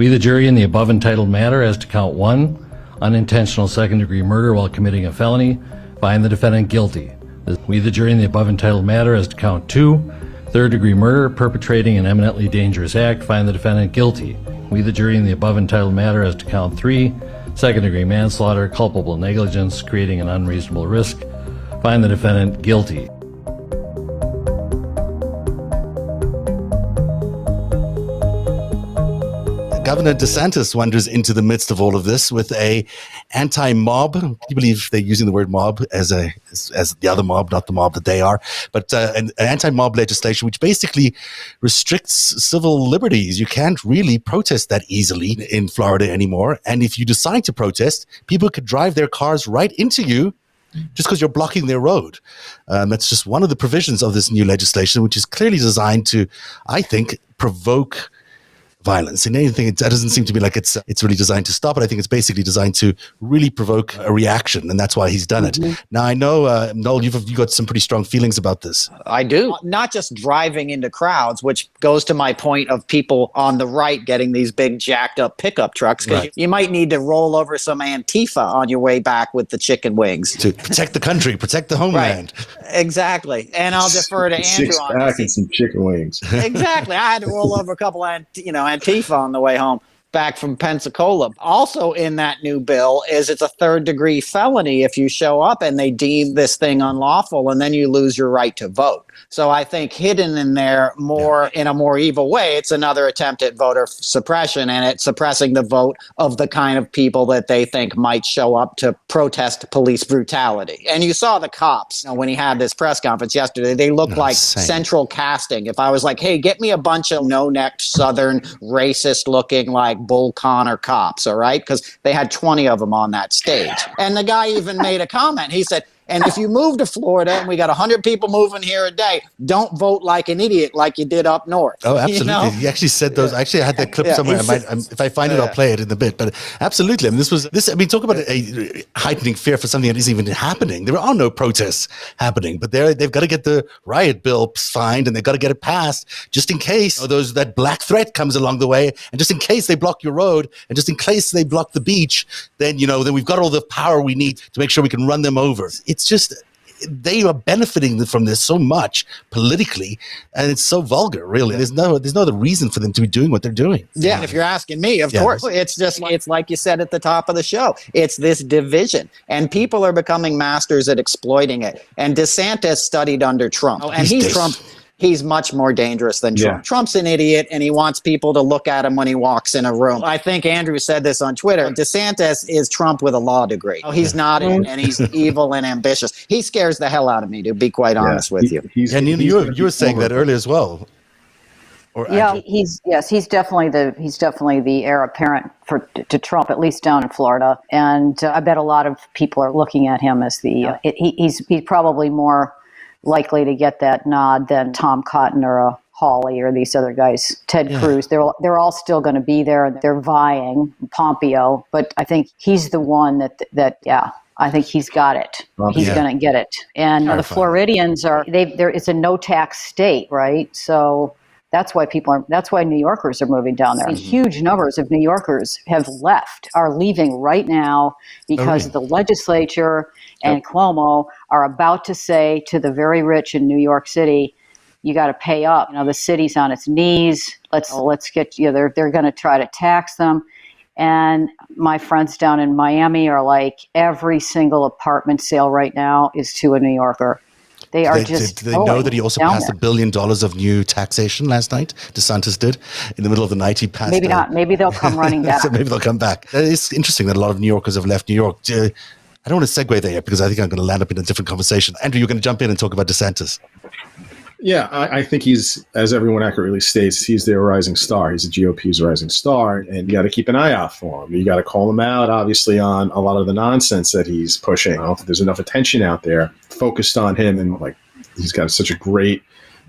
We, the jury, in the above entitled matter as to count one, unintentional second degree murder while committing a felony, find the defendant guilty. We, the jury, in the above entitled matter as to count two, third degree murder, perpetrating an eminently dangerous act, find the defendant guilty. We, the jury, in the above entitled matter as to count three, second degree manslaughter, culpable negligence, creating an unreasonable risk, find the defendant guilty. Governor DeSantis wanders into the midst of all of this with a anti-mob. Can you believe they're using the word mob as a as, as the other mob, not the mob that they are, but uh, an, an anti-mob legislation which basically restricts civil liberties. You can't really protest that easily in Florida anymore. And if you decide to protest, people could drive their cars right into you just because you're blocking their road. Um, that's just one of the provisions of this new legislation, which is clearly designed to, I think, provoke violence. In anything, it doesn't seem to be like it's it's really designed to stop it. I think it's basically designed to really provoke a reaction, and that's why he's done Mm-hmm. it. Now I know, uh, Noel, you've you got some pretty strong feelings about this. I do. Not just driving into crowds, which goes to my point of people on the right getting these big jacked up pickup trucks. Right. you, you might need to roll over some Antifa on your way back with the chicken wings. To protect the country, protect the homeland. Right. Exactly. And I'll defer to Andrew Six on this. and some chicken wings. exactly. I had to roll over a couple of, you know, Antifa on the way home back from Pensacola. Also in that new bill is it's a third degree felony if you show up and they deem this thing unlawful and then you lose your right to vote. So I think hidden in there more in a more evil way, it's another attempt at voter suppression and it's suppressing the vote of the kind of people that they think might show up to protest police brutality. And you saw the cops you know, when he had this press conference yesterday, they looked like Insane. central casting. If I was like, hey, get me a bunch of no necked Southern racist looking like Bull Connor cops, all right? Because they had 20 of them on that stage. And the guy even made a comment. He said, and if you move to Florida and we got 100 people moving here a day, don't vote like an idiot like you did up north. Oh, You absolutely. know? He actually said those. Actually, I had that clip Yeah, somewhere. I might, said- if I find it, I'll play it in a bit. But absolutely, I mean, this was this. I mean, talk about a heightening fear for something that isn't even happening. There are no protests happening, but they're they've got to get the riot bill signed and they've got to get it passed just in case you know, those that black threat comes along the way, and just in case they block your road, and just in case they block the beach, then you know then we've got all the power we need to make sure we can run them over. It's just they are benefiting from this so much politically, and it's so vulgar. Really, there's no there's no other reason for them to be doing what they're doing. Yeah, and if you're asking me, of Yeah. course, it's just it's like you said at the top of the show. It's this division, and people are becoming masters at exploiting it. And DeSantis studied under Trump, oh, and He's he's, Trump. He's much more dangerous than Trump. Yeah. Trump's an idiot, and he wants people to look at him when he walks in a room. I think Andrew said this on Twitter. DeSantis is Trump with a law degree. Oh, he's not, and and he's evil and ambitious. He scares the hell out of me, to be quite honest with He- you. he's- And you, he's you, gonna were, you were saying that earlier as well. Or Yeah, Andrew. he's yes, he's definitely the he's definitely the heir apparent for to Trump, at least down in Florida. And uh, I bet a lot of people are looking at him as the uh, he, he's he's probably more likely to get that nod than Tom Cotton or a Hawley or these other guys. Ted Cruz, they're all- they're all still going to be there. and They're vying Pompeo, but I think he's the one that that yeah. I think he's got it. He's Yeah. going to get it. And the Floridians are they there it's a no tax state, right? So that's why people are that's why New Yorkers are moving down there. Mm-hmm. Huge numbers of New Yorkers have left, are leaving right now oh, because really? the legislature and Cuomo are about to say to the very rich in New York City, you got to pay up. You know, the city's on its knees. Let's let's get you know, they're they're going to try to tax them. And my friends down in Miami are like every single apartment sale right now is to a New Yorker. They are They, just. did they know that he also passed a billion dollars of new taxation last night? DeSantis did. In the middle of the night, he passed. Maybe a- not. Maybe they'll come running back. so maybe they'll come back. It's interesting that a lot of New Yorkers have left New York. I don't want to segue there yet because I think I'm going to land up in a different conversation. Andrew, you're going to jump in and talk about DeSantis. Yeah, I, I think he's, as everyone accurately states, he's their rising star. He's the GOP's rising star, and you got to keep an eye out for him. You got to call him out, obviously, on a lot of the nonsense that he's pushing. I don't think there's enough attention out there focused on him, and like he's got such a great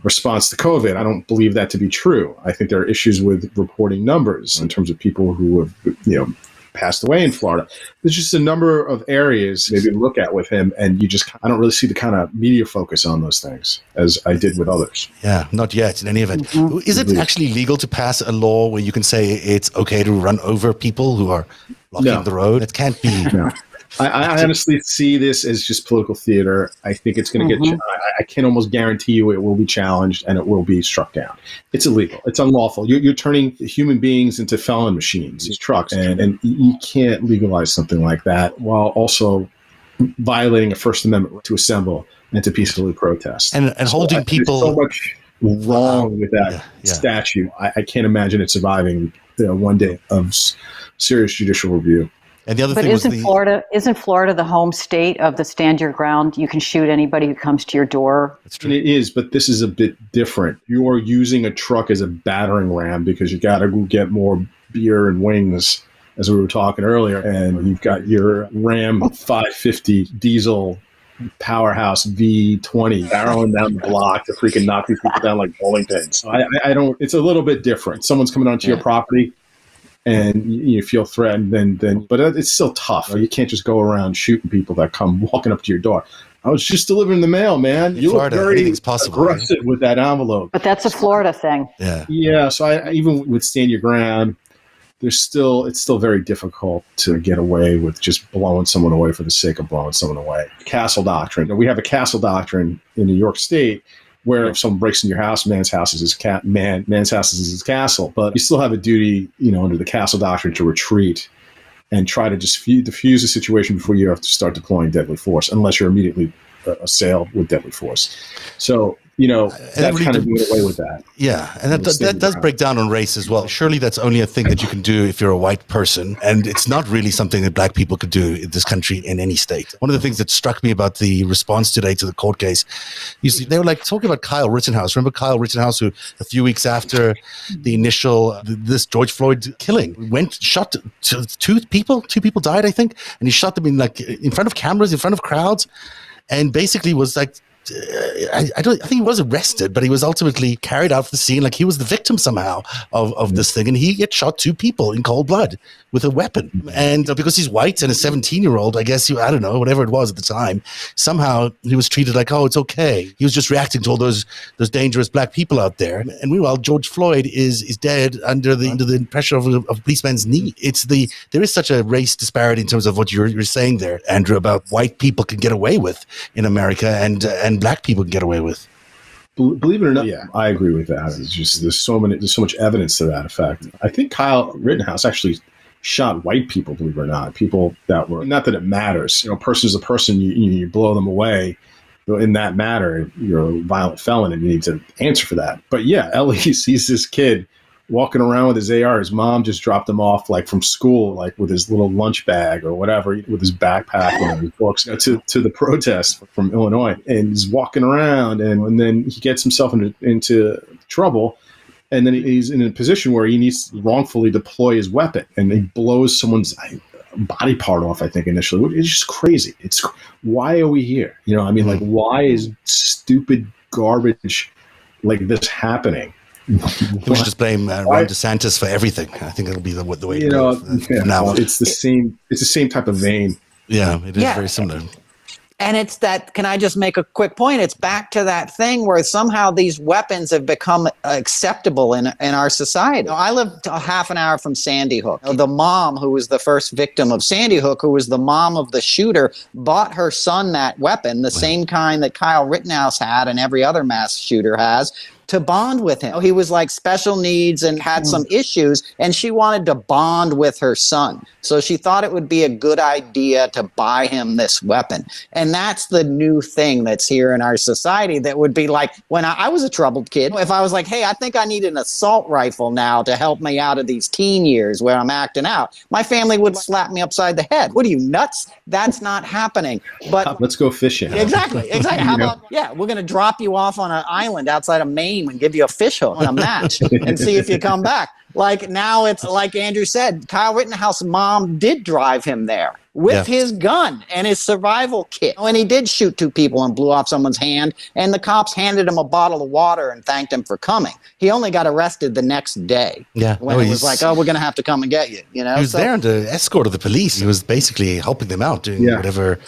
response to COVID. I don't believe that to be true. I think there are issues with reporting numbers in terms of people who have, you know, passed away in Florida. There's just a number of areas maybe to look at with him, and you just I don't really see the kind of media focus on those things as I did with others. Yeah, not yet. In any event, mm-hmm. is it mm-hmm. actually legal to pass a law where you can say it's okay to run over people who are blocking No. the road? It can't be. No. I, I honestly see this as just political theater. I think it's going to get. Mm-hmm. I, I can almost guarantee you it will be challenged and it will be struck down. It's illegal. It's unlawful. You're, you're turning human beings into felon machines, these trucks, and and you can't legalize something like that while also violating a First Amendment to assemble and to peacefully protest. And and holding There's people. so much wrong with that Yeah, yeah. statute. I, I can't imagine it surviving you know, one day of serious judicial review. And the other But thing isn't the. Florida isn't Florida the home state of the stand your ground? You can shoot anybody who comes to your door. It's And true. it is, but this is a bit different. You are using a truck as a battering ram because you got to go get more beer and wings, as we were talking earlier, and you've got your Ram 550 diesel powerhouse V20 barreling down the block to freaking knock these people down like bowling pins. I, I, I don't. It's a little bit different. Someone's coming onto your property. And you, you feel threatened, then, then, but it's still tough. You can't just go around shooting people that come walking up to your door. I was just delivering the mail, man. You Florida, look very anything's possible, right? aggressive with that envelope. But that's a Florida thing. Yeah. Yeah, so I, I even with stand your ground, there's still it's still very difficult to get away with just blowing someone away for the sake of blowing someone away. Castle doctrine. We have a castle doctrine in New York State where if someone breaks in your house, man's house is his cat man man's house is his castle. But you still have a duty, you know, under the castle doctrine to retreat and try to just fu- diffuse the situation before you have to start deploying deadly force, unless you're immediately uh, assailed with deadly force. So you know that that's really kind of doing away with that. Yeah, and that, We'll that, does break down on race as well. Surely that's only a thing that you can do if you're a white person, and it's not really something that black people could do in this country in any state. One of the things that struck me about the response today to the court case, you see, they were like talking about Kyle Rittenhouse. Remember Kyle Rittenhouse, who a few weeks after the initial this George Floyd killing went shot t- two people, two people died, I think, and he shot them in like in front of cameras, in front of crowds, and basically was like I, I don't. I think he was arrested, but he was ultimately carried out of the scene like he was the victim somehow of, of this thing, and he get shot two people in cold blood with a weapon, and uh, because he's white and a seventeen year old, I guess he, I don't know whatever it was at the time. Somehow he was treated like oh it's okay. He was just reacting to all those those dangerous black people out there, and meanwhile George Floyd is is dead under the under the pressure of a, of a policeman's knee. It's the there is such a race disparity in terms of what you're you're saying there, Andrew, about white people can get away with in America and uh, and black people can get away with. Believe it or not, yeah, I agree with that. It's just there's so many, there's so much evidence to that effect. I think Kyle Rittenhouse actually shot white people. Believe it or not, people that were not that it matters. You know, person is a person. You you, you blow them away. In that matter, you're a violent felon and you need to answer for that. But yeah, Ellie sees this kid walking around with his AR. His mom just dropped him off like from school, like with his little lunch bag or whatever, with his backpack and books to, to the protest from Illinois. And he's walking around and, and then he gets himself into, into trouble. And then he's in a position where he needs to wrongfully deploy his weapon and he blows someone's body part off, I think, initially. It's just crazy. It's why are we here? You know, I mean, like, why is stupid garbage like this happening? We should just blame uh, Ron DeSantis for everything. I think it'll be the, the way to you know, yeah, now well, it's the same. It's the same type of vein. Yeah, it is Yeah. very similar. And it's that, can I just make a quick point? It's back to that thing where somehow these weapons have become acceptable in, in our society. You know, I live a half an hour from Sandy Hook. You know, the mom who was the first victim of Sandy Hook, who was the mom of the shooter, bought her son that weapon, the same kind that Kyle Rittenhouse had and every other mass shooter has. To bond with him. He was like special needs and had some mm. issues, and she wanted to bond with her son. So she thought it would be a good idea to buy him this weapon. And that's the new thing that's here in our society that would be like when I, I was a troubled kid, if I was like, hey, I think I need an assault rifle now to help me out of these teen years where I'm acting out, my family would slap me upside the head. What are you, nuts? That's not happening. But Let's go fishing. Exactly. Exactly. How about yeah? We're going to drop you off on an island outside of Maine team and give you a fish hook on a match and see if you come back. Like now it's like Andrew said, Kyle Rittenhouse mom did drive him there with Yeah. his gun and his survival kit. And he did shoot two people and blew off someone's hand. And the cops handed him a bottle of water and thanked him for coming. He only got arrested the next day. Yeah. When No, it was like, oh, we're going to have to come and get you. You know? He was So- there under escort of the police. He was basically helping them out, doing Yeah. whatever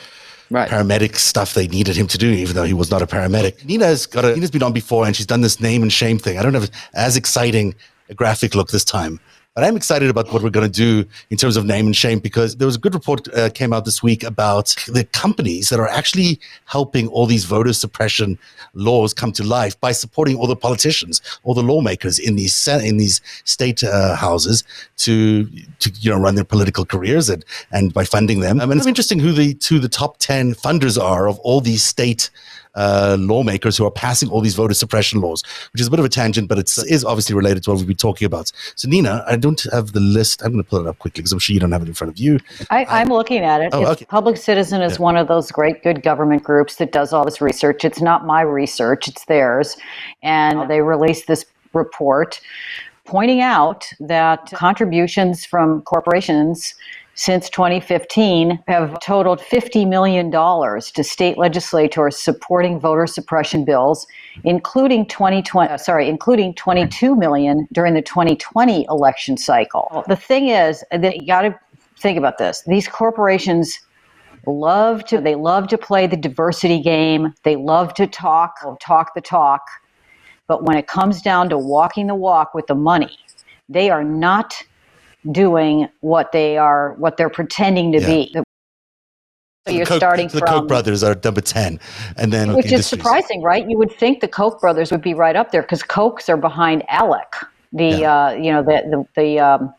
Right. paramedic stuff they needed him to do, even though he was not a paramedic. Nina's got a Nina's been on before and she's done this name and shame thing. I don't have as exciting a graphic look this time. But I'm excited about what we're going to do in terms of name and shame because there was a good report uh, came out this week about the companies that are actually helping all these voter suppression laws come to life by supporting all the politicians, all the lawmakers in these in these state uh, houses to to you know run their political careers and and by funding them. I mean, it's interesting who the two the top ten funders are of all these state uh, lawmakers who are passing all these voter suppression laws, which is a bit of a tangent, but it's obviously related to what we've been talking about. So, Nina, I don't have the list. I'm going to pull it up quickly because I'm sure you don't have it in front of you. I, I'm looking at it. Oh, okay. Public Citizen is one of those great, good government groups that does all this research. It's not my research, it's theirs. And they released this report pointing out that contributions from corporations since 2015 have totaled $50 million to state legislators supporting voter suppression bills, including 2020, uh, sorry, including 22 million during the 2020 election cycle. The thing is that you got to think about this. These corporations love to they love to play the diversity game. They love to talk, talk the talk. But when it comes down to walking the walk with the money, they are not doing what they are what they're pretending to Yeah. be. So The you're Koch- starting the from Koch brothers are number ten, and then which is surprising, right? You would think the Koch brothers would be right up there because Kochs are behind ALEC, the Yeah. uh, you know the the the, um,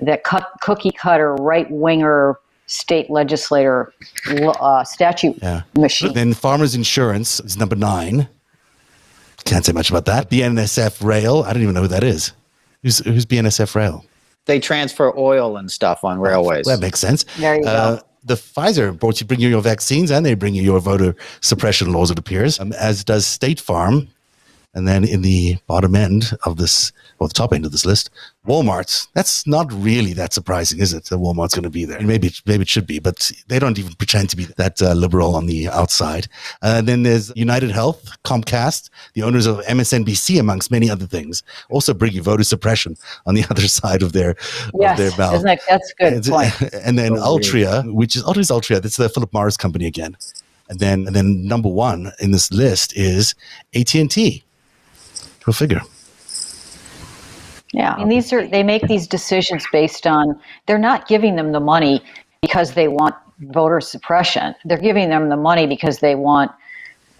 the cut, cookie cutter right winger state legislator uh, statute Yeah. machine. Then Farmers Insurance is number nine. Can't say much about that. BNSF Rail. I don't even know who that is. Who's who's BNSF Rail? They transfer oil and stuff on railways. That makes sense. There you Uh, go. The Pfizer brought you bring you your vaccines and they bring you your voter suppression laws. It appears, um, as does State Farm, and then in the bottom end of this, or the top end of this list, Walmart. That's not really that surprising, is it? That Walmart's going to be there. And maybe it- maybe it should be, but they don't even pretend to be that uh, liberal on the outside. And then there's United Health, Comcast, the owners of MSNBC, amongst many other things, also bring you voter suppression on the other side of their yes, of their mouth. isn't that, that's good And, point. and then Altria, which is what is Altria? That's the Philip Morris company again. And then and then number one in this list is AT and T. Go figure. Yeah, and these are they make these decisions based on they're not giving them the money because they want voter suppression. They're giving them the money because they want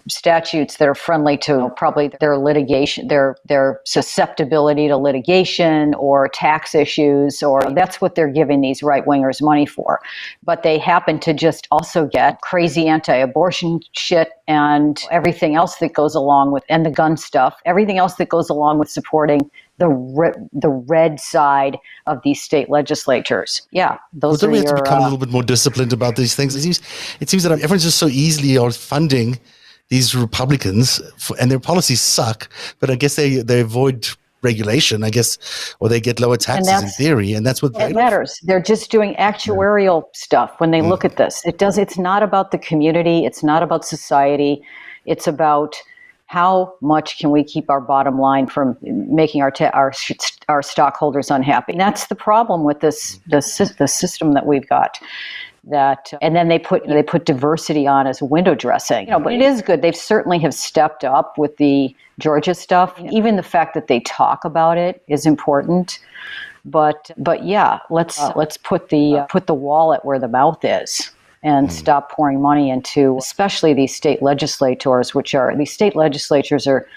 statutes that are friendly to probably their litigation, their their susceptibility to litigation or tax issues, or that's what they're giving these right wingers money for. But they happen to just also get crazy anti-abortion shit and everything else that goes along with, and the gun stuff, everything else that goes along with supporting the re- the red side of these state legislatures. Yeah, Well, those don't are we have to your. become a uh, little bit more disciplined about these things? It seems, it seems that everyone's just so easily are funding these Republicans, and their policies suck. But I guess they they avoid regulation, I guess, or they get lower taxes in theory, and that's what It matters. They're just doing actuarial stuff when they mm. look at this. It does. It's not about the community. It's not about society. It's about how much can we keep our bottom line from making our ta- our our stockholders unhappy. And that's the problem with this mm. the sys- the system that we've got. That and then they put they put diversity on as window dressing. You know, but it is good. They've certainly have stepped up with the Georgia stuff. Even the fact that they talk about it is important but but yeah let's let's put the uh, put the wallet where the mouth is and stop pouring money into especially these state legislators which are these state legislatures are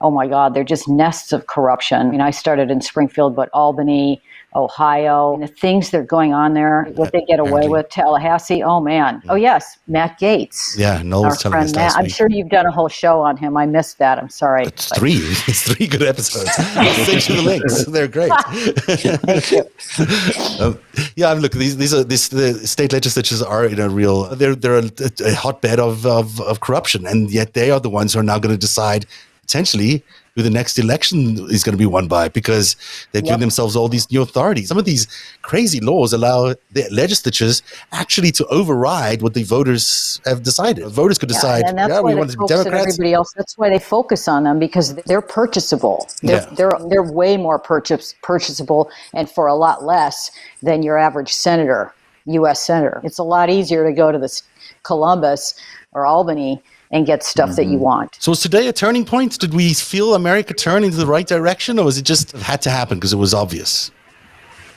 oh my god they're just nests of corruption i mean i started in springfield but albany ohio and the things that are going on there what they get away with tallahassee oh man oh yes matt gaetz Yeah, Noel was telling us Matt. i'm sure you've done a whole show on him i missed that i'm sorry It's three. It's three good episodes. I'll send you the links. They're great. um, yeah, look, these these are these the state legislatures are in a real they're they're a, a hotbed of, of of corruption, and yet they are the ones who are now going to decide potentially who the next election is going to be won by because they've given themselves all these new authorities. Some of these crazy laws allow the legislatures actually to override what the voters have decided. Voters could decide, and that's yeah, why we want the focus on Democrats. everybody else. That's why they focus on them because they're purchasable. They're Yeah. they're, they're way more purchase, purchasable and for a lot less than your average senator, U.S. senator. It's a lot easier to go to this Columbus or Albany and get stuff that Mm-hmm. you want. So was today a turning point? Did we feel America turn into the right direction or was it just it had to happen because it was obvious?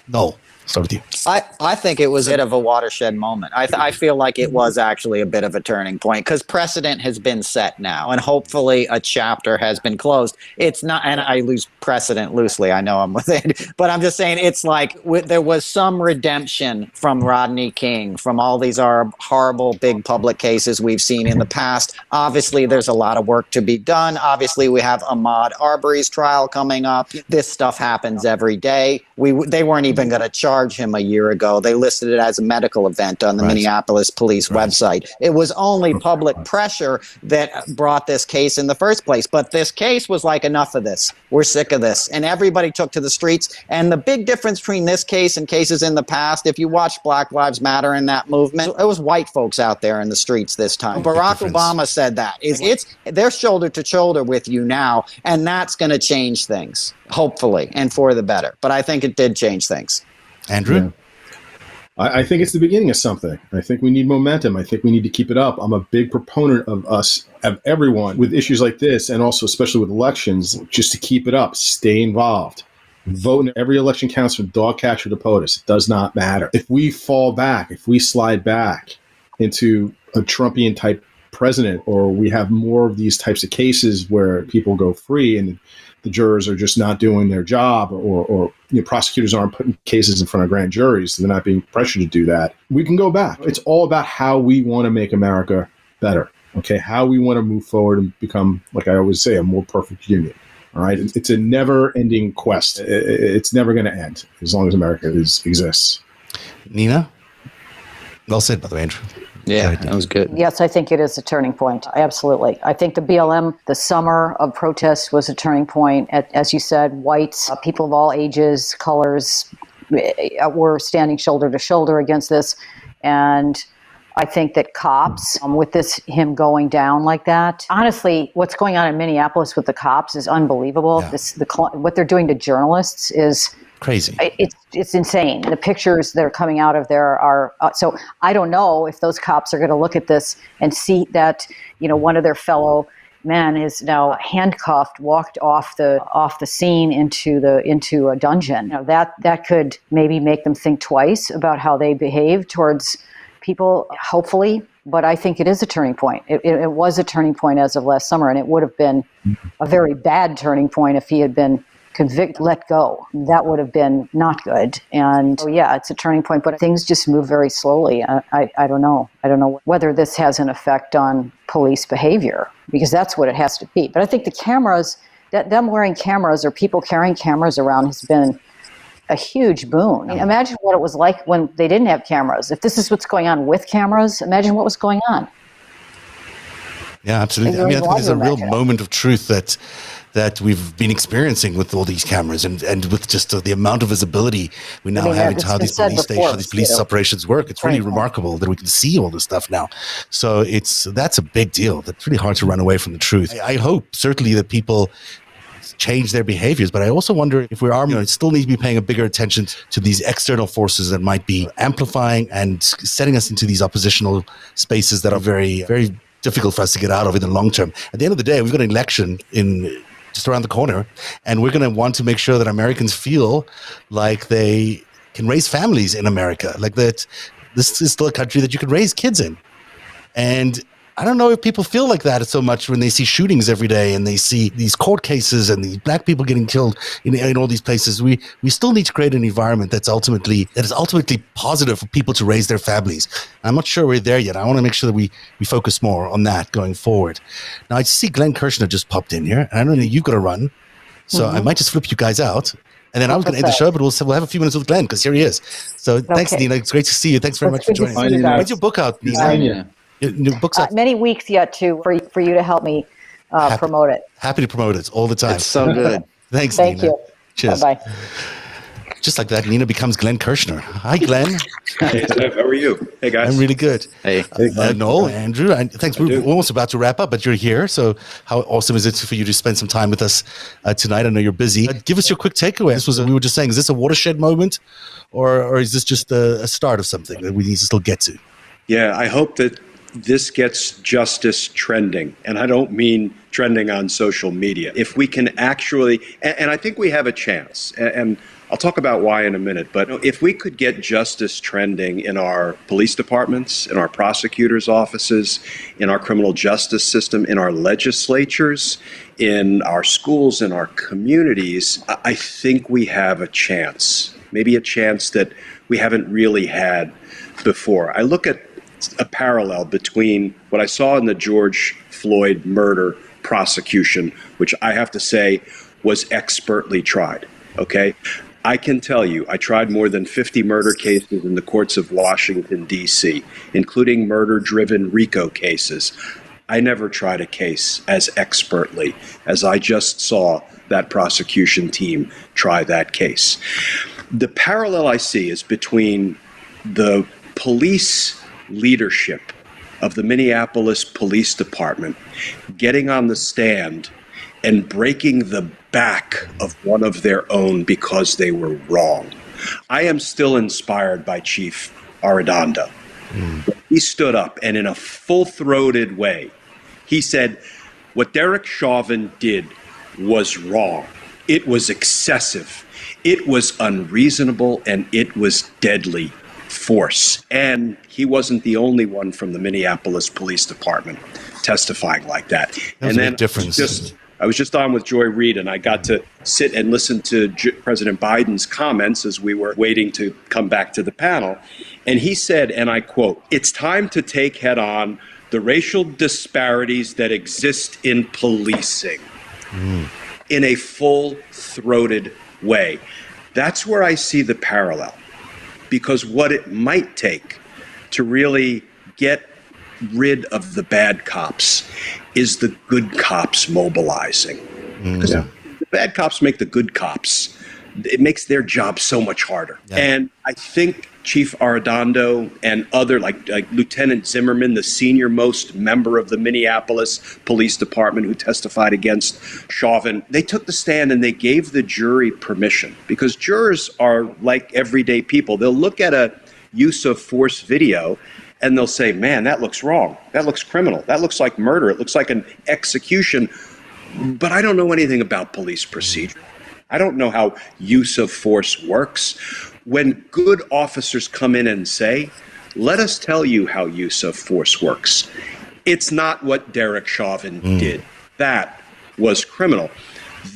No. Start with you. I, I think it was a bit of a watershed moment. I, th- I feel like it was actually a bit of a turning point because precedent has been set now, and hopefully a chapter has been closed. It's not, and I lose precedent loosely. I know I'm with it, but I'm just saying it's like w- there was some redemption from Rodney King, from all these are horrible big public cases we've seen in the past. Obviously, there's a lot of work to be done. Obviously, we have Ahmaud Arbery's trial coming up. This stuff happens every day. We w- they weren't even going to charge him a year ago. They listed it as a medical event on the Right. Minneapolis police website. It was only public pressure that brought this case in the first place. But this case was like enough of this. We're sick of this, and everybody took to the streets. And the big difference between this case and cases in the past, if you watch Black Lives Matter in that movement, it was white folks out there in the streets this time. Barack difference. Obama said that. Is it's they're shoulder to shoulder with you now, and that's going to change things, hopefully, and for the better. But I think it did change things. Andrew? I, I think it's the beginning of something. I think we need momentum. I think we need to keep it up. I'm a big proponent of us, of everyone, with issues like this, and also especially with elections, just to keep it up. Stay involved. Vote in every election counts from dog catcher to POTUS. It does not matter. If we fall back, if we slide back into a Trumpian type president, or we have more of these types of cases where people go free and the jurors are just not doing their job, or, or you know, prosecutors aren't putting cases in front of grand juries, and they're not being pressured to do that. We can go back. It's all about how we want to make America better. Okay, how we want to move forward and become, like I always say, a more perfect union. All right, It's- a never-ending quest. It's never going to end as long as America is, exists. Nina? Well said, by the way, Andrew. Yeah, that was good. Yes, I think it is a turning point. Absolutely. I think the BLM, the summer of protests was a turning point. As you said, whites, uh, people of all ages, colors uh, were standing shoulder to shoulder against this. And I think that cops, um, with this him going down like that, honestly, what's going on in Minneapolis with the cops is unbelievable. Yeah. This, the what they're doing to journalists is Crazy. It's it's insane. The pictures that are coming out of there are uh, so. I don't know if those cops are going to look at this and see that you know one of their fellow men is now handcuffed, walked off the off the scene into the into a dungeon. That that could maybe make them think twice about how they behave towards people. Hopefully. But I think it is a turning point. It, it, it was a turning point as of last summer, and it would have been a very bad turning point if he had been convict let go. That would have been not good. And oh yeah it's a turning point but things just move very slowly. I, I, I don't know. I don't know whether this has an effect on police behavior because that's what it has to be. But i think the cameras that them wearing cameras or people carrying cameras around has been a huge boon. I mean, imagine what it was like when they didn't have cameras. If this is what's going on with cameras imagine what was going on. Yeah, absolutely. I mean, I think there's a real moment of truth that that we've been experiencing with all these cameras and, and with just uh, the amount of visibility we now mean, have into how these police stations, these police too. operations work. It's really Right. remarkable that we can see all this stuff now. So it's that's a big deal. That's really hard to run away from the truth. I, I hope certainly that people change their behaviors. But I also wonder if we are, you know, still need to be paying a bigger attention to these external forces that might be amplifying and setting us into these oppositional spaces that are very, very difficult for us to get out of in the long term. At the end of the day, we've got an election in just around the corner, and we're going to want to make sure that Americans feel like they can raise families in America, like that. This is still a country that you can raise kids in. And I don't know if people feel like that so much when they see shootings every day and they see these court cases and these black people getting killed in, in all these places. We we still need to create an environment that's ultimately that is ultimately positive for people to raise their families. I'm not sure we're there yet. I want to make sure that we we focus more on that going forward. Now I see Glenn Kirschner just popped in here. and I don't know you've got to run, so I mm-hmm. might just flip you guys out. And then I was going to end the show, but we'll, we'll have a few minutes with Glenn because here he is. So thanks, Okay. Nina. It's great to see you. Thanks very Well, much for it's good to joining us. you. When's your book out, Nina? Anya. Your, your book's uh, many weeks yet to for, for you to help me uh, Happy- promote it. Happy to promote it all the time. It's so good. Thanks, Thank Nina. you. Cheers. Bye bye. Just like that, Nina becomes Glenn Kirschner. Hi, Glenn. Hey, Zev, how are you? Hey, guys. I'm really good. Hey, Uh, Noel, Andrew, and thanks. We're do. almost about to wrap up, but you're here. So, how awesome is it for you to spend some time with us uh, tonight? I know you're busy. Uh, give us your quick takeaway. This was we were just saying, is this a watershed moment, or or is this just a, a start of something that we need to still get to? Yeah, I hope that this gets justice trending. And I don't mean trending on social media. If we can actually, and, and I think we have a chance, and, and I'll talk about why in a minute, but if we could get justice trending in our police departments, in our prosecutors' offices, in our criminal justice system, in our legislatures, in our schools, in our communities, I I think we have a chance. Maybe a chance that we haven't really had before. I look at a parallel between what I saw in the George Floyd murder prosecution, which I have to say was expertly tried. Okay. I can tell you, I tried more than 50 murder cases in the courts of Washington, D.C., including murder driven RICO cases. I never tried a case as expertly as I just saw that prosecution team try that case. The parallel I see is between the police leadership of the Minneapolis Police Department getting on the stand and breaking the back of one of their own because they were wrong. I am still inspired by Chief Arradondo. Hmm. He stood up and, in a full throated way, he said, What Derek Chauvin did was wrong. It was excessive. It was unreasonable and it was deadly force. And he wasn't the only one from the Minneapolis Police Department testifying like that. That's and then difference. Just, I was just on with Joy Reid, and I got to sit and listen to J- President Biden's comments as we were waiting to come back to the panel. And he said, and I quote, It's time to take head on the racial disparities that exist in policing hmm. in a full throated way. That's where I see the parallel. Because what it might take to really get rid of the bad cops is the good cops mobilizing. Mm. Because the bad cops make the good cops. It makes their job so much harder. And I think Chief Arradondo and other, like, like Lieutenant Zimmerman, the senior most member of the Minneapolis Police Department who testified against Chauvin, they took the stand and they gave the jury permission because jurors are like everyday people. They'll look at a use of force video and they'll say, man, that looks wrong. That looks criminal. That looks like murder. It looks like an execution. But I don't know anything about police procedure. I don't know how use of force works. When good officers come in and say, let us tell you how use of force works, it's not what Derek Chauvin mm. did. That was criminal.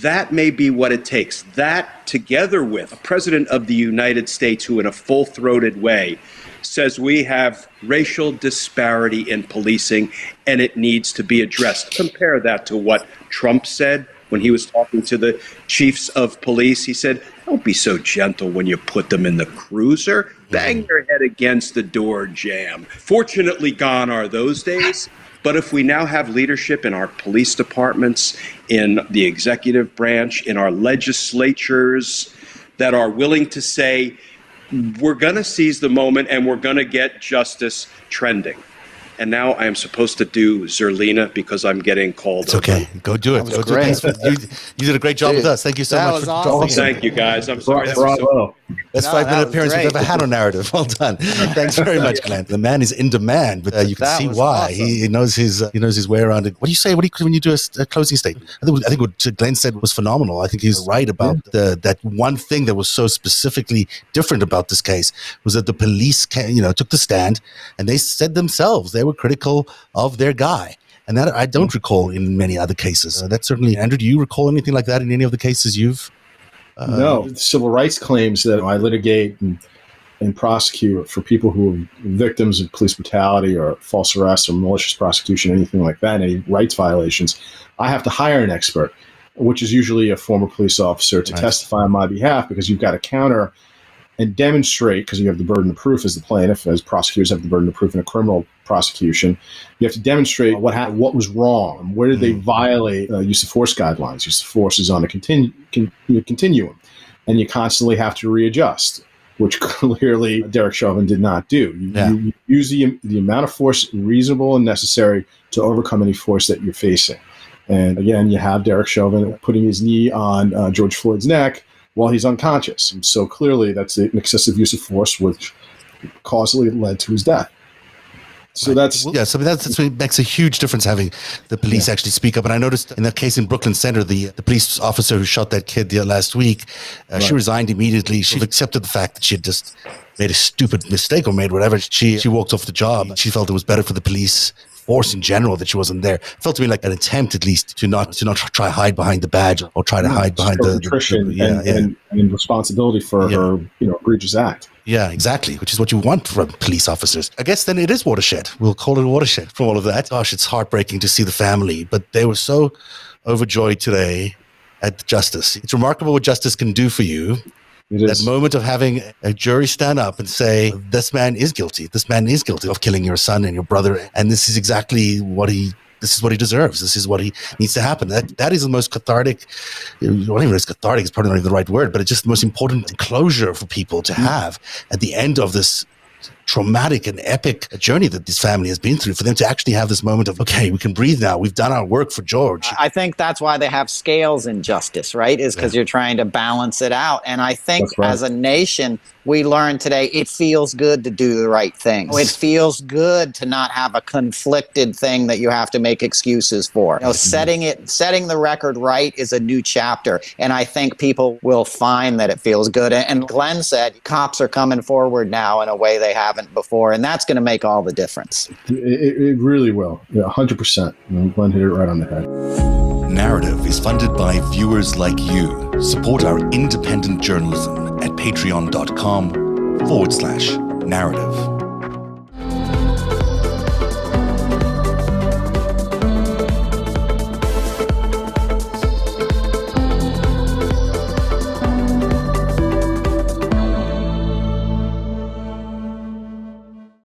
That may be what it takes. That, together with a president of the United States who, in a full throated way, says we have racial disparity in policing and it needs to be addressed. Compare that to what Trump said when he was talking to the chiefs of police. He said, Don't be so gentle when you put them in the cruiser. Bang mm-hmm. your head against the door jamb. Fortunately, gone are those days. But if we now have leadership in our police departments, in the executive branch, in our legislatures that are willing to say, we're going to seize the moment and we're going to get justice trending. And now I am supposed to do Zerlina because I'm getting called. It's okay. Go do it. Go do it. great. Thanks for- you, you did a great job Dude, with us. Thank you so much for awesome. Thank you guys. I'm sorry. that was so- Bravo. That's No, five minute was appearance great. ever had on Narativ. Well done. Thanks very much, Glenn. The man is in demand, but uh, you can That see why. awesome. He, he knows his uh, he knows his way around it. What do you say? What do you, when you do a closing statement? I think, I think what Glenn said was phenomenal. I think he's right about the that one thing that was so specifically different about this case was that the police, ca you know, took the stand and they said themselves they were critical of their guy. And that I don't recall in many other cases. Uh, that's certainly Andrew. Do you recall anything like that in any of the cases you've? Uh, no, civil rights claims that I litigate and, and prosecute for people who are victims of police brutality or false arrest or malicious prosecution, anything like that, any rights violations, I have to hire an expert, which is usually a former police officer to Nice. testify on my behalf because you've got to counter and demonstrate, because you have the burden of proof as the plaintiff, as prosecutors have the burden of proof in a criminal prosecution, you have to demonstrate what ha- what was wrong, where did they violate uh, use of force guidelines. Use of force is on a continu- con- continuum, and you constantly have to readjust, which clearly Derek Chauvin did not do. You, Yeah. you use the, the amount of force reasonable and necessary to overcome any force that you're facing. And again, you have Derek Chauvin putting his knee on uh, George Floyd's neck while he's unconscious. And so clearly, that's an excessive use of force, which causally led to his death. So that's yeah, so that's, that's what makes a huge difference having the police actually speak up. And I noticed in that case in Brooklyn Center, the the police officer who shot that kid the last week, uh, she resigned immediately. She accepted the fact that she had just made a stupid mistake or made whatever. She she walked off the job. She felt it was better for the police force in general that she wasn't there. felt to me like an attempt, at least, to not to not try hide behind the badge or try to mm, hide behind the, the- the- yeah, and, yeah. And, and responsibility for Yeah. her, you know, egregious act. Yeah, exactly. Which is what you want from police officers. I guess then it is watershed. We'll call it a watershed from all of that. Gosh, it's heartbreaking to see the family, but they were so overjoyed today at justice. It's remarkable what justice can do for you. That moment of having a jury stand up and say, "This man is guilty. This man is guilty of killing your son and your brother, and this is exactly what he." This is what he deserves. This is what he needs to happen. That that is the most cathartic. Not even cathartic is probably not even the right word, but it's just the most important closure for people to mm. have at the end of this traumatic and epic journey that this family has been through. For them to actually have this moment of, okay, we can breathe now. We've done our work for George. I think that's why they have scales in justice, right? Is because you're trying to balance it out. And I think right. as a nation, we learned today it feels good to do the right thing. It feels good to not have a conflicted thing that you have to make excuses for. You know, mm-hmm. setting it, setting the record right is a new chapter. And I think people will find that it feels good. And Glenn said cops are coming forward now in a way they haven't before. And that's going to make all the difference. It, it, it really will. Yeah, 100%. You know, Glenn hit it right on the head. Narativ is funded by viewers like you. Support our independent journalism at patreon.com forward slash narativ.